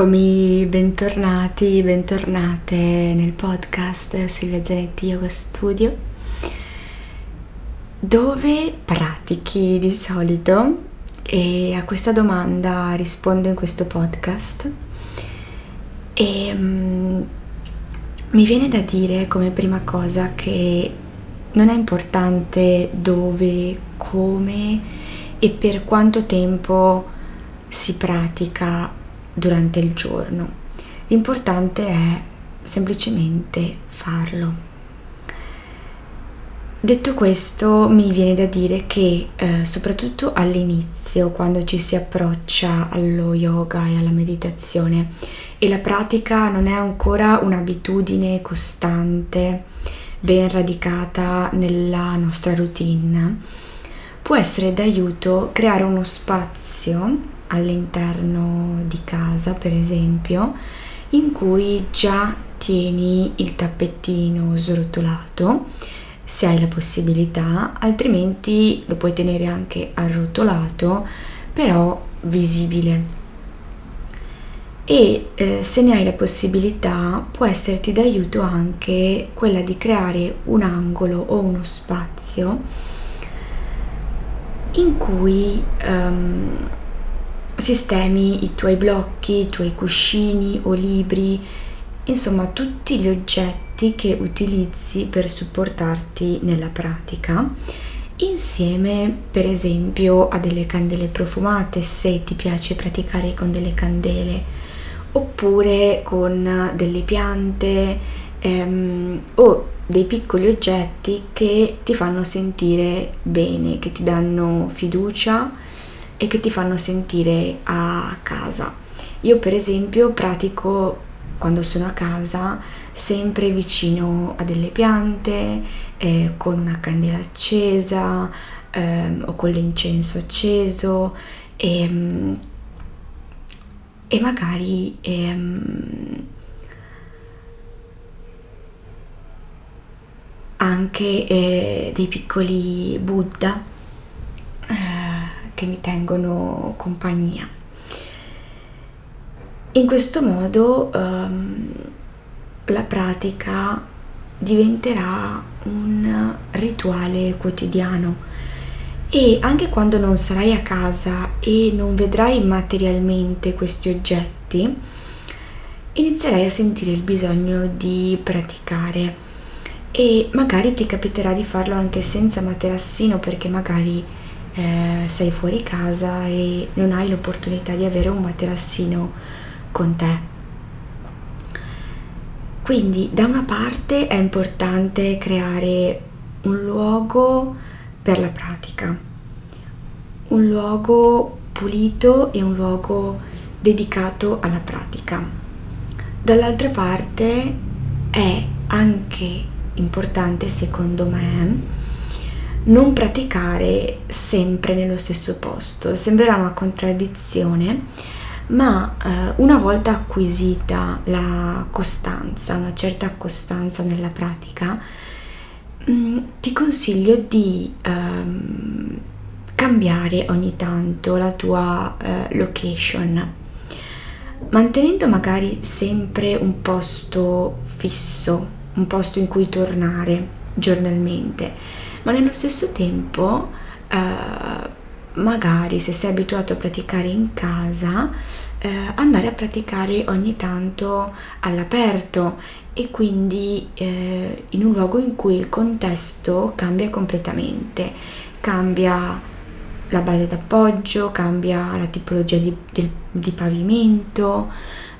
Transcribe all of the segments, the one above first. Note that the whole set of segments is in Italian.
Eccomi, bentornati, bentornate nel podcast Silvia Zanetti Yoga Studio, dove pratichi di solito? E a questa domanda rispondo in questo podcast. E um, mi viene da dire come prima cosa che non è importante dove, come e per quanto tempo si pratica durante il giorno. L'importante è semplicemente farlo. Detto questo, mi viene da dire che eh, soprattutto all'inizio, quando ci si approccia allo yoga e alla meditazione e la pratica non è ancora un'abitudine costante, ben radicata nella nostra routine, può essere d'aiuto creare uno spazio all'interno di casa, per esempio, in cui già tieni il tappettino srotolato, se hai la possibilità, altrimenti lo puoi tenere anche arrotolato, però visibile. E eh, se ne hai la possibilità, può esserti d'aiuto anche quella di creare un angolo o uno spazio in cui um, sistemi i tuoi blocchi, i tuoi cuscini o libri, insomma tutti gli oggetti che utilizzi per supportarti nella pratica insieme per esempio a delle candele profumate se ti piace praticare con delle candele oppure con delle piante ehm, o dei piccoli oggetti che ti fanno sentire bene, che ti danno fiducia e che ti fanno sentire a casa. Io per esempio pratico quando sono a casa sempre vicino a delle piante, eh, con una candela accesa eh, o con l'incenso acceso e, ehm, e magari ehm, anche eh, dei piccoli Buddha che mi tengono compagnia. In questo modo um, la pratica diventerà un rituale quotidiano e anche quando non sarai a casa e non vedrai materialmente questi oggetti, inizierai a sentire il bisogno di praticare e magari ti capiterà di farlo anche senza materassino perché magari eh, sei fuori casa e non hai l'opportunità di avere un materassino con te. Quindi da una parte è importante creare un luogo per la pratica, un luogo pulito e un luogo dedicato alla pratica. Dall'altra parte è anche importante secondo me non praticare sempre nello stesso posto. Sembrerà una contraddizione, ma eh, una volta acquisita la costanza, una certa costanza nella pratica, mh, mm, ti consiglio di ehm, cambiare ogni tanto la tua eh, location, mantenendo magari sempre un posto fisso, un posto in cui tornare giornalmente ma nello stesso tempo eh, magari se sei abituato a praticare in casa eh, andare a praticare ogni tanto all'aperto e quindi eh, in un luogo in cui il contesto cambia completamente, cambia la base d'appoggio, cambia la tipologia di, di, di pavimento,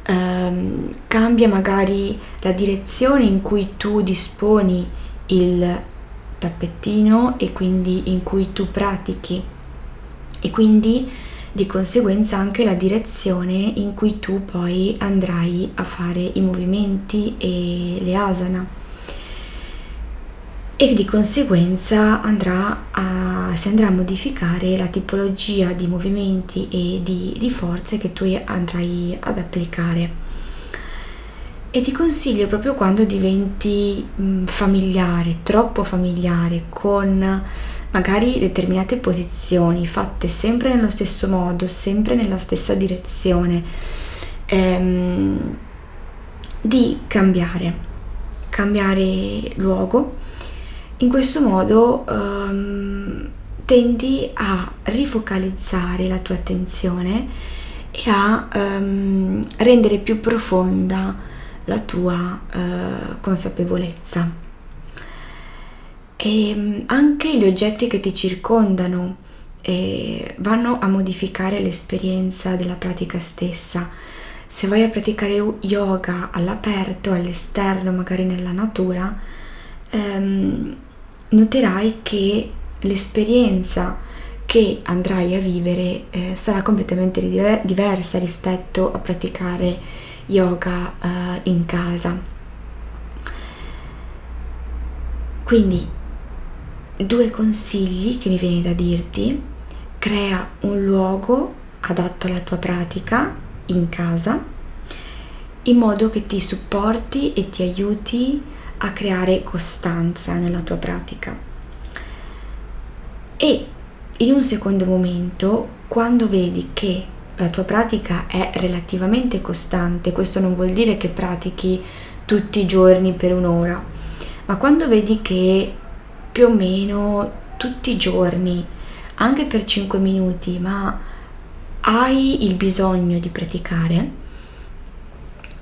ehm, cambia magari la direzione in cui tu disponi il tappettino e quindi in cui tu pratichi. E quindi di conseguenza anche la direzione in cui tu poi andrai a fare i movimenti e le asana. E di conseguenza andrà a, si andrà a modificare la tipologia di movimenti e di, di forze che tu andrai ad applicare e ti consiglio proprio quando diventi mh, familiare, troppo familiare con magari determinate posizioni fatte sempre nello stesso modo, sempre nella stessa direzione. ehm, di cambiare, cambiare luogo. In questo modo ehm, tendi a rifocalizzare la tua attenzione e a ehm, rendere più profonda la tua eh, consapevolezza. E ehm, anche gli oggetti che ti circondano eh, vanno a modificare l'esperienza della pratica stessa. Se vai a praticare yoga all'aperto, all'esterno, magari nella natura, ehm, noterai che l'esperienza che andrai a vivere eh, sarà completamente diversa rispetto a praticare yoga eh, in casa. Quindi due consigli che mi viene da dirti. Crea un luogo adatto alla tua pratica in casa in modo che ti supporti e ti aiuti a creare costanza nella tua pratica. E in un secondo momento, quando vedi che la tua pratica è relativamente costante, questo non vuol dire che pratichi tutti i giorni per un'ora, ma quando vedi che più o meno tutti i giorni, anche per 5 minuti, ma hai il bisogno di praticare,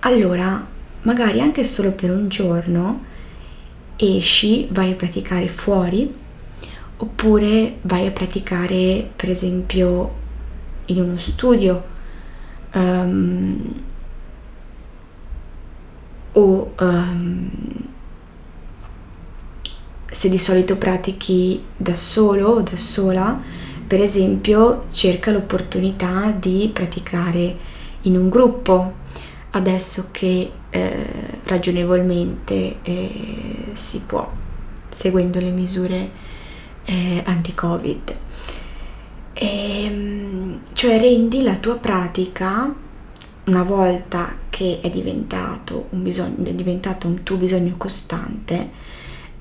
allora magari anche solo per un giorno esci, vai a praticare fuori, oppure vai a praticare per esempio in uno studio um, o um, se di solito pratichi da solo o da sola, per esempio cerca l'opportunità di praticare in un gruppo, adesso che eh, ragionevolmente eh, si può, seguendo le misure eh, anti-covid. E, ehm, cioè rendi la tua pratica, una volta che è diventato un, bisogno, è diventato un tuo bisogno costante,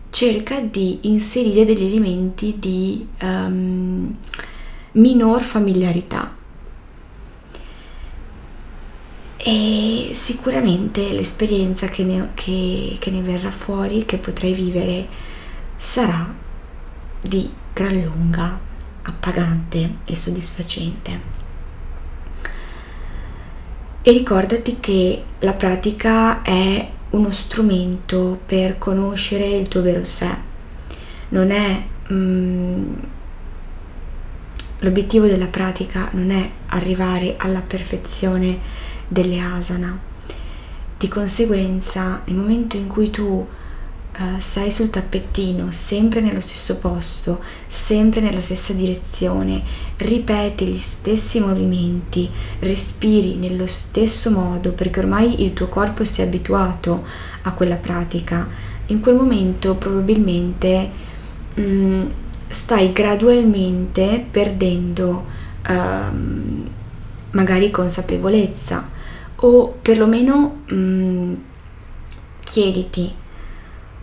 cerca di inserire degli elementi di um, minor familiarità. E sicuramente l'esperienza che ne, che, che ne verrà fuori, che potrai vivere, sarà di gran lunga appagante e soddisfacente. E ricordati che la pratica è uno strumento per conoscere il tuo vero sé. Non è mm, l'obiettivo della pratica non è arrivare alla perfezione delle asana. Di conseguenza, nel momento in cui tu uh, sei sul tappettino, sempre nello stesso posto, sempre nella stessa direzione, ripeti gli stessi movimenti, respiri nello stesso modo perché ormai il tuo corpo si è abituato a quella pratica, in quel momento probabilmente um, stai gradualmente perdendo um, magari consapevolezza o perlomeno um, chiediti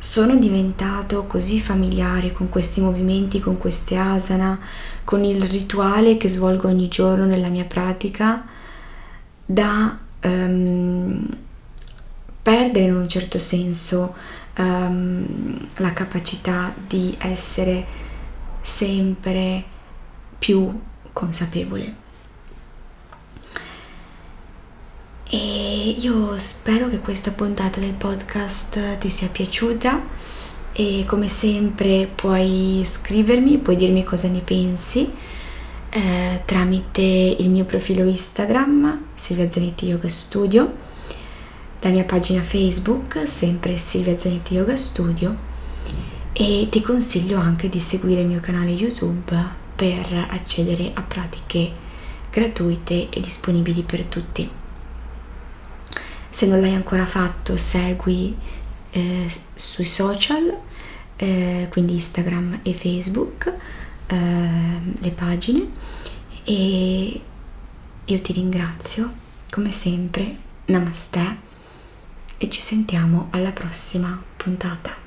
sono diventato così familiare con questi movimenti, con queste asana, con il rituale che svolgo ogni giorno nella mia pratica, da um, perdere in un certo senso um, la capacità di essere sempre più consapevole. Io spero che questa puntata del podcast ti sia piaciuta e come sempre puoi scrivermi, puoi dirmi cosa ne pensi eh, tramite il mio profilo Instagram Silvia Zanetti Yoga Studio, la mia pagina Facebook sempre Silvia Zanetti Yoga Studio e ti consiglio anche di seguire il mio canale YouTube per accedere a pratiche gratuite e disponibili per tutti. Se non l'hai ancora fatto, segui eh, sui social, eh, quindi Instagram e Facebook, eh, le pagine e io ti ringrazio come sempre. Namaste e ci sentiamo alla prossima puntata.